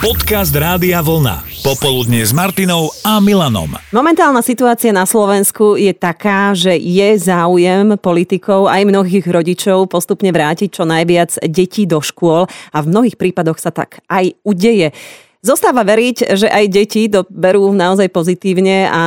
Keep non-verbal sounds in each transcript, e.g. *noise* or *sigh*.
Podcast Rádia Vlna. Popoludne s Martinou a Milanom. Momentálna situácia na Slovensku je taká, že je záujem politikov aj mnohých rodičov postupne vrátiť čo najviac detí do škôl a v mnohých prípadoch sa tak aj udeje. Zostáva veriť, že aj deti to berú naozaj pozitívne a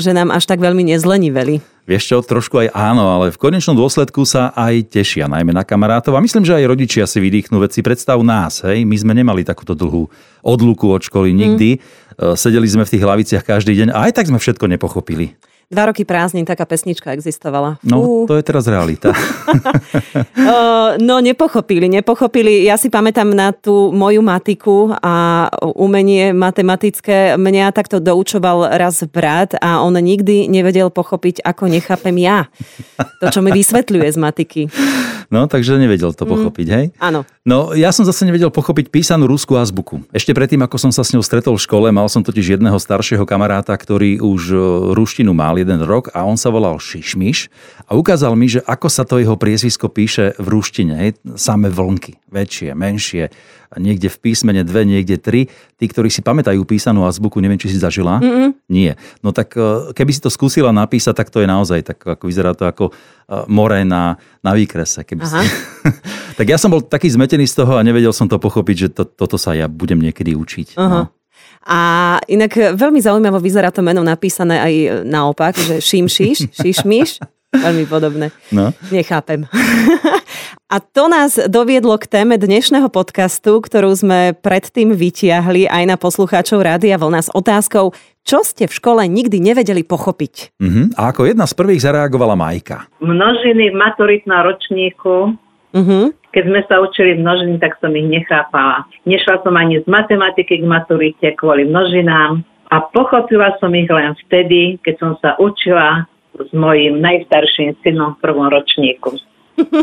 že nám až tak veľmi nezleniveli. Vieš čo, trošku aj áno, ale v konečnom dôsledku sa aj tešia, najmä na kamarátov. A myslím, že aj rodičia si vydýchnú veci. Predstav nás, hej, my sme nemali takúto dlhú odluku od školy nikdy. Mm. Sedeli sme v tých hlaviciach každý deň a aj tak sme všetko nepochopili. Dva roky prázdnin, taká pesnička existovala. No, to je teraz realita. *laughs* no, nepochopili, nepochopili. Ja si pamätám na tú moju matiku a umenie matematické. Mňa takto doučoval raz brat a on nikdy nevedel pochopiť, ako nechápem ja. To, čo mi vysvetľuje z matiky. No, takže nevedel to mm. pochopiť, hej? Áno. No, ja som zase nevedel pochopiť písanú ruskú azbuku. Ešte predtým, ako som sa s ňou stretol v škole, mal som totiž jedného staršieho kamaráta, ktorý už e, ruštinu mal jeden rok a on sa volal Šišmiš a ukázal mi, že ako sa to jeho priezvisko píše v ruštine. Hej? Samé vlnky, väčšie, menšie, niekde v písmene dve, niekde tri. Tí, ktorí si pamätajú písanú azbuku, neviem, či si zažila. Mm-mm. Nie. No tak e, keby si to skúsila napísať, tak to je naozaj tak, ako vyzerá to ako e, more na, na výkrese. Keby si... *laughs* tak ja som bol taký zmetený z toho a nevedel som to pochopiť, že to, toto sa ja budem niekedy učiť. Uh-huh. No. A inak veľmi zaujímavo vyzerá to meno napísané aj naopak, že šimšiš, *laughs* šišmiš. Veľmi podobné. No. Nechápem. *laughs* A to nás doviedlo k téme dnešného podcastu, ktorú sme predtým vytiahli aj na poslucháčov Rádia Vlna s otázkou, čo ste v škole nikdy nevedeli pochopiť. Uh-huh. A ako jedna z prvých zareagovala Majka. Množiny v maturitnom ročníku Uh-huh. Keď sme sa učili množiny, tak som ich nechápala. Nešla som ani z matematiky k maturite kvôli množinám a pochopila som ich len vtedy, keď som sa učila s mojím najstarším synom v prvom ročníku.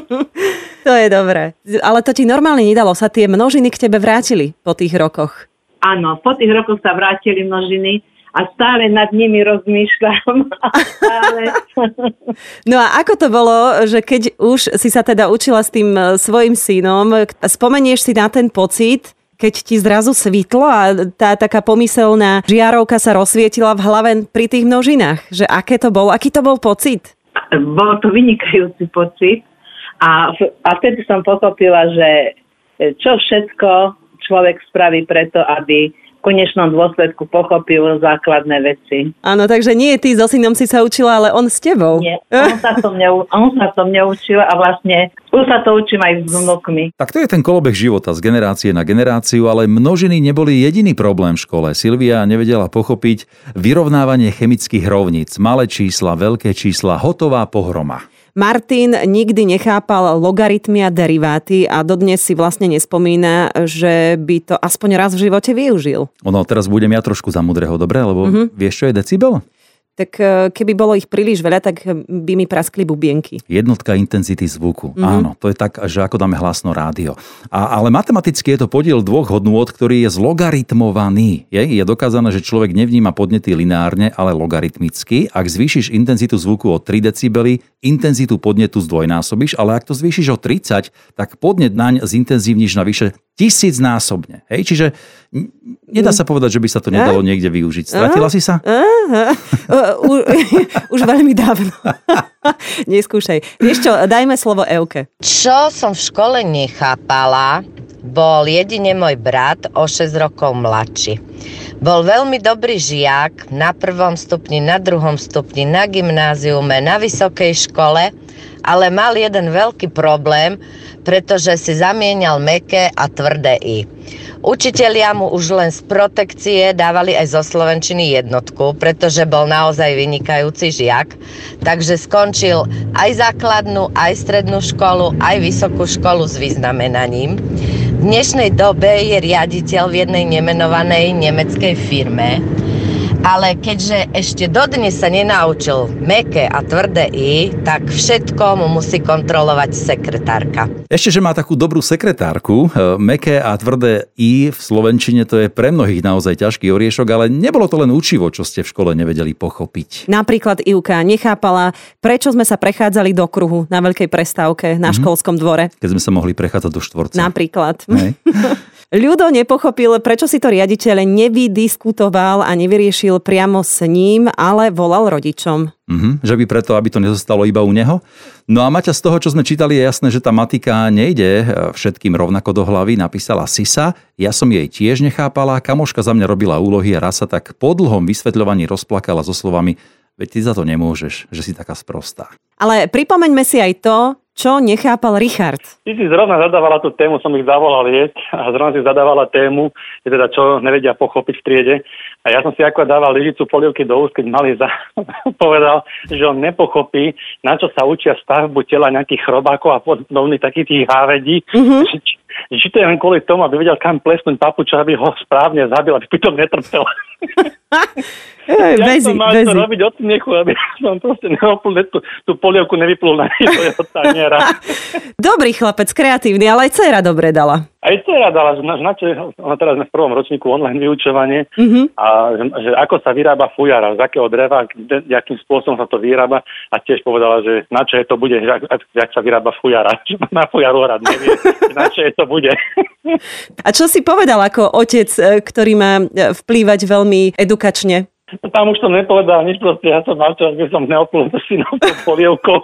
*laughs* to je dobré. Ale to ti normálne nedalo, sa tie množiny k tebe vrátili po tých rokoch. Áno, po tých rokoch sa vrátili množiny a stále nad nimi rozmýšľam. *laughs* stále. *laughs* No a ako to bolo, že keď už si sa teda učila s tým e, svojim synom, spomenieš si na ten pocit, keď ti zrazu svitlo a tá taká pomyselná žiarovka sa rozsvietila v hlave pri tých množinách. Že aké to bol, aký to bol pocit? Bol to vynikajúci pocit a, a vtedy som pochopila, že čo všetko človek spraví preto, aby konečnom dôsledku pochopil základné veci. Áno, takže nie ty so synom si sa učila, ale on s tebou. Nie, on sa on so mňa učil a vlastne už sa to učím aj s vnúkmi. Tak to je ten kolobeh života z generácie na generáciu, ale množiny neboli jediný problém v škole. Silvia nevedela pochopiť vyrovnávanie chemických rovníc. Malé čísla, veľké čísla, hotová pohroma. Martin nikdy nechápal logaritmy a deriváty a dodnes si vlastne nespomína, že by to aspoň raz v živote využil. Ono, teraz budem ja trošku za mudrého, dobre? Lebo mm-hmm. vieš, čo je decibel? Tak e, keby bolo ich príliš veľa, tak by mi praskli bubienky. Jednotka intenzity zvuku. Mm-hmm. Áno, to je tak, že ako dáme hlasno rádio. A, ale matematicky je to podiel dvoch hodnôt, ktorý je zlogaritmovaný. Je, je dokázané, že človek nevníma podnety lineárne, ale logaritmicky. Ak zvýšiš intenzitu zvuku o 3 decibely, intenzitu podnetu zdvojnásobíš, ale ak to zvýšiš o 30, tak podnet naň zintenzívniš na vyše tisícnásobne. Hej, čiže nedá sa povedať, že by sa to nedalo niekde využiť. Stratila si sa? *laughs* Už veľmi dávno. *laughs* Neskúšaj. Vieš čo, dajme slovo Euke. Čo som v škole nechápala, bol jedine môj brat o 6 rokov mladší. Bol veľmi dobrý žiak na prvom stupni, na druhom stupni, na gymnáziume, na vysokej škole, ale mal jeden veľký problém, pretože si zamienial meké a tvrdé i. Učitelia mu už len z protekcie dávali aj zo Slovenčiny jednotku, pretože bol naozaj vynikajúci žiak. Takže skončil aj základnú, aj strednú školu, aj vysokú školu s vyznamenaním. V dnešnej dobe je riaditeľ v jednej nemenovanej nemeckej firme ale keďže ešte dodnes sa nenaučil meké a tvrdé i, tak všetko mu musí kontrolovať sekretárka. Ešte, že má takú dobrú sekretárku, e, meké a tvrdé i v Slovenčine to je pre mnohých naozaj ťažký oriešok, ale nebolo to len učivo, čo ste v škole nevedeli pochopiť. Napríklad Ivka nechápala, prečo sme sa prechádzali do kruhu na veľkej prestávke na mm-hmm. školskom dvore. Keď sme sa mohli prechádzať do štvorca. Napríklad. *laughs* Ľudo nepochopil, prečo si to riaditeľ nevydiskutoval a nevyriešil priamo s ním, ale volal rodičom. Mhm, že by preto, aby to nezostalo iba u neho? No a Maťa, z toho, čo sme čítali, je jasné, že tá matika nejde e, všetkým rovnako do hlavy. Napísala Sisa, ja som jej tiež nechápala, kamoška za mňa robila úlohy a raz sa tak po dlhom vysvetľovaní rozplakala so slovami veď ty za to nemôžeš, že si taká sprostá. Ale pripomeňme si aj to, čo nechápal Richard? Ty si zrovna zadávala tú tému, som ich zavolal jesť a zrovna si zadávala tému, že teda čo nevedia pochopiť v triede. A ja som si ako dával lyžicu polievky do úst, keď malý za... *laughs* povedal, že on nepochopí, na čo sa učia stavbu tela nejakých chrobákov a podobných takých tých hávedí. Mm-hmm. Či, či to je len kvôli tomu, aby vedel, kam plesnúť papuča, aby ho správne zabil, aby pritom netrpel. *laughs* *laughs* Ja bezi, som mal bezi. to robiť od smiechu, aby *laughs* som proste neoplne tú, tú polievku nevyplul na jeho taniera. *laughs* Dobrý chlapec, kreatívny, ale aj dcera dobre dala. Aj dcera dala, že čo, ona teraz sme v prvom ročníku online vyučovanie mm-hmm. a že, že, ako sa vyrába fujara, z akého dreva, kde, akým spôsobom sa to vyrába a tiež povedala, že na čo je to bude, že ak, ak sa vyrába fujara. Na fujaru hrad nevie, na čo je to bude. A čo si povedal ako otec, e, ktorý má e, vplývať veľmi edukačne? Tam už som nepovedal nič, proste ja som mal čas, že som neoplul synom polievkou.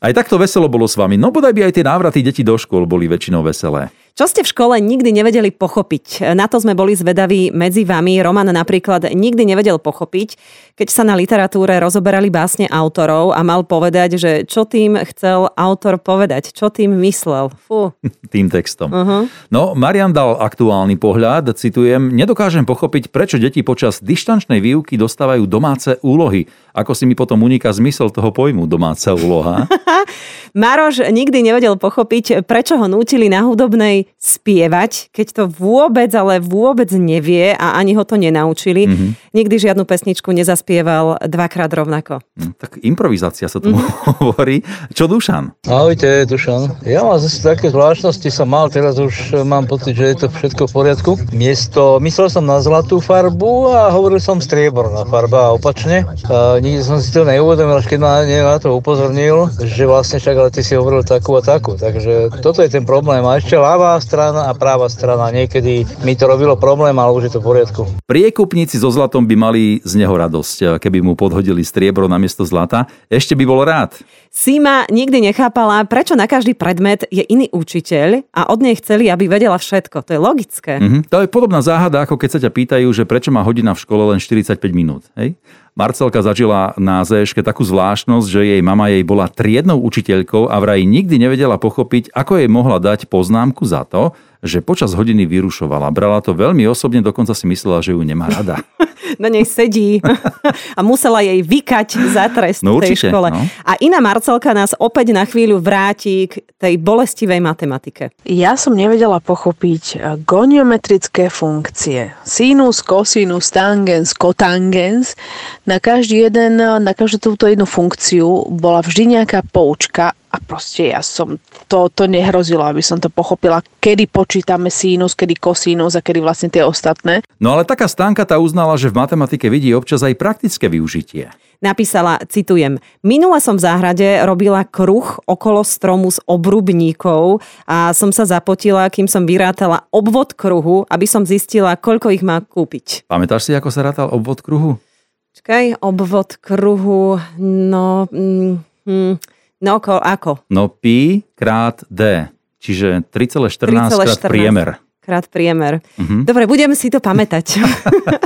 Aj takto veselo bolo s vami. No bodaj by aj tie návraty detí do škôl boli väčšinou veselé. Čo ste v škole nikdy nevedeli pochopiť? Na to sme boli zvedaví medzi vami. Roman napríklad nikdy nevedel pochopiť, keď sa na literatúre rozoberali básne autorov a mal povedať, že čo tým chcel autor povedať, čo tým myslel. Fú. *laughs* Tým textom. Uh-huh. No, Marian dal aktuálny pohľad, citujem, nedokážem pochopiť, prečo deti počas dištančnej výuky dostávajú domáce úlohy. Ako si mi potom uniká zmysel toho pojmu domáca úloha. *laughs* Maroš nikdy nevedel pochopiť, prečo ho nútili na hudobnej spievať, keď to vôbec, ale vôbec nevie a ani ho to nenaučili. Mm-hmm. Nikdy žiadnu pesničku nezaspieval dvakrát rovnako. Mm, tak improvizácia sa tomu mm-hmm. *laughs* hovorí. Čo Dušan? Ahojte, Dušan. Ja mám zase také zvláštnosti som mal, teraz už mám pocit, že je to všetko v poriadku. Miesto, myslel som na zlatú farbu a hovoril som strieborná farba a opačne. A nikdy som si to neuvedomil, až keď ma na to upozornil, že vlastne však ale ty si hovoril takú a takú. Takže toto je ten problém. A ešte ľavá strana a práva strana. Niekedy mi to robilo problém, ale už je to v poriadku. Priekupníci so zlatom by mali z neho radosť, keby mu podhodili striebro namiesto zlata. Ešte by bol rád. Sima nikdy nechápala, prečo na každý predmet je iný učiteľ a od nej chceli, aby vedela všetko. To je logické. Mm-hmm. To je podobná záhada, ako keď sa ťa pýtajú, že prečo má hodina v škole len 45 minút. Hej? Marcelka zažila na ZŠke takú zvláštnosť, že jej mama jej bola triednou učiteľkou a vraj nikdy nevedela pochopiť, ako jej mohla dať poznámku za to, že počas hodiny vyrušovala. Brala to veľmi osobne, dokonca si myslela, že ju nemá rada. *laughs* Na nej sedí *laughs* a musela jej vykať za trest no, v tej určite, škole. No. A iná Marcelka nás opäť na chvíľu vráti k tej bolestivej matematike. Ja som nevedela pochopiť eh, goniometrické funkcie. Sinus, kosinus, tangens, kotangens. Na každý jeden, na každú túto jednu funkciu bola vždy nejaká poučka a proste ja som to, to nehrozilo, aby som to pochopila, kedy počítame sínus, kedy kosínus a kedy vlastne tie ostatné. No ale taká stánka tá uznala, že v matematike vidí občas aj praktické využitie. Napísala, citujem, minula som v záhrade robila kruh okolo stromu s obrubníkov a som sa zapotila, kým som vyrátala obvod kruhu, aby som zistila, koľko ich má kúpiť. Pamätáš si, ako sa rátal obvod kruhu? Čakaj, obvod kruhu, no... Mm, mm, No ko, ako? No pi krát d, čiže 3,14 krát priemer. Krát priemer. Uh-huh. Dobre, budem si to pamätať.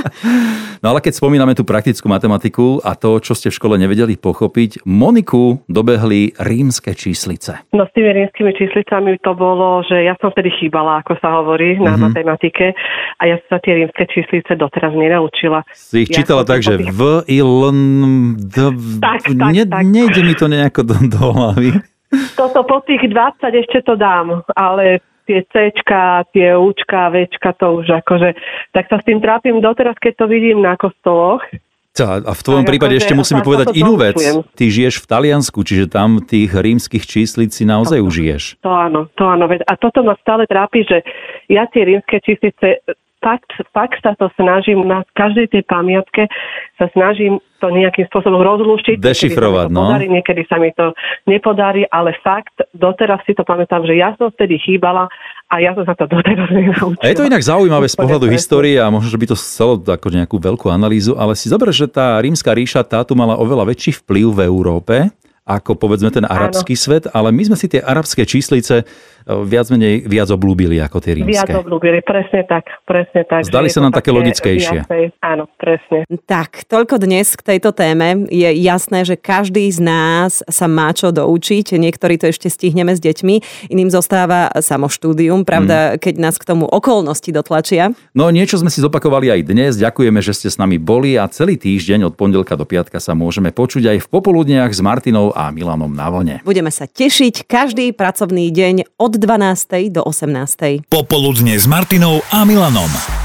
*laughs* no ale keď spomíname tú praktickú matematiku a to, čo ste v škole nevedeli pochopiť, Moniku dobehli rímske číslice. No s tými rímskymi číslicami to bolo, že ja som vtedy chýbala, ako sa hovorí, na uh-huh. matematike a ja sa tie rímske číslice doteraz nenaučila. Si ich ja čítala tak, že v, i, l, d, tak, tak, ne, tak. nejde mi to nejako do, do hlavy. Toto po tých 20 ešte to dám, ale tie C, tie Učka, Včka, to už akože, tak sa s tým trápim doteraz, keď to vidím na kostoloch. A v tvojom prípade akože, ešte musíme povedať inú vec. Ty žiješ v Taliansku, čiže tam tých rímskych číslic si naozaj to, užiješ. To áno, to áno. A toto ma stále trápi, že ja tie rímske číslice fakt, fakt sa to snažím na každej tej pamiatke sa snažím to nejakým spôsobom rozlúštiť. Dešifrovať, no. Podarí, niekedy sa mi to nepodarí, ale fakt, doteraz si to pamätám, že ja som vtedy chýbala a ja som sa to doteraz nenaučila. A je to inak zaujímavé z pohľadu histórie a možno, že by to chcelo ako nejakú veľkú analýzu, ale si zober, že tá rímska ríša tátu mala oveľa väčší vplyv v Európe ako povedzme ten arabský Áno. svet, ale my sme si tie arabské číslice viac menej viac oblúbili ako tie rímske. Viac oblúbili, presne tak, presne tak. Zdali sa nám také logickejšie. Viacej, áno, presne. Tak, toľko dnes k tejto téme. Je jasné, že každý z nás sa má čo doučiť. Niektorí to ešte stihneme s deťmi, iným zostáva samoštúdium, pravda, hmm. keď nás k tomu okolnosti dotlačia. No niečo sme si zopakovali aj dnes. Ďakujeme, že ste s nami boli a celý týždeň od pondelka do piatka sa môžeme počuť aj v popoludniach s Martinou a Milanom na vlne. Budeme sa tešiť každý pracovný deň od 12. do 18. Popoludne s Martinou a Milanom.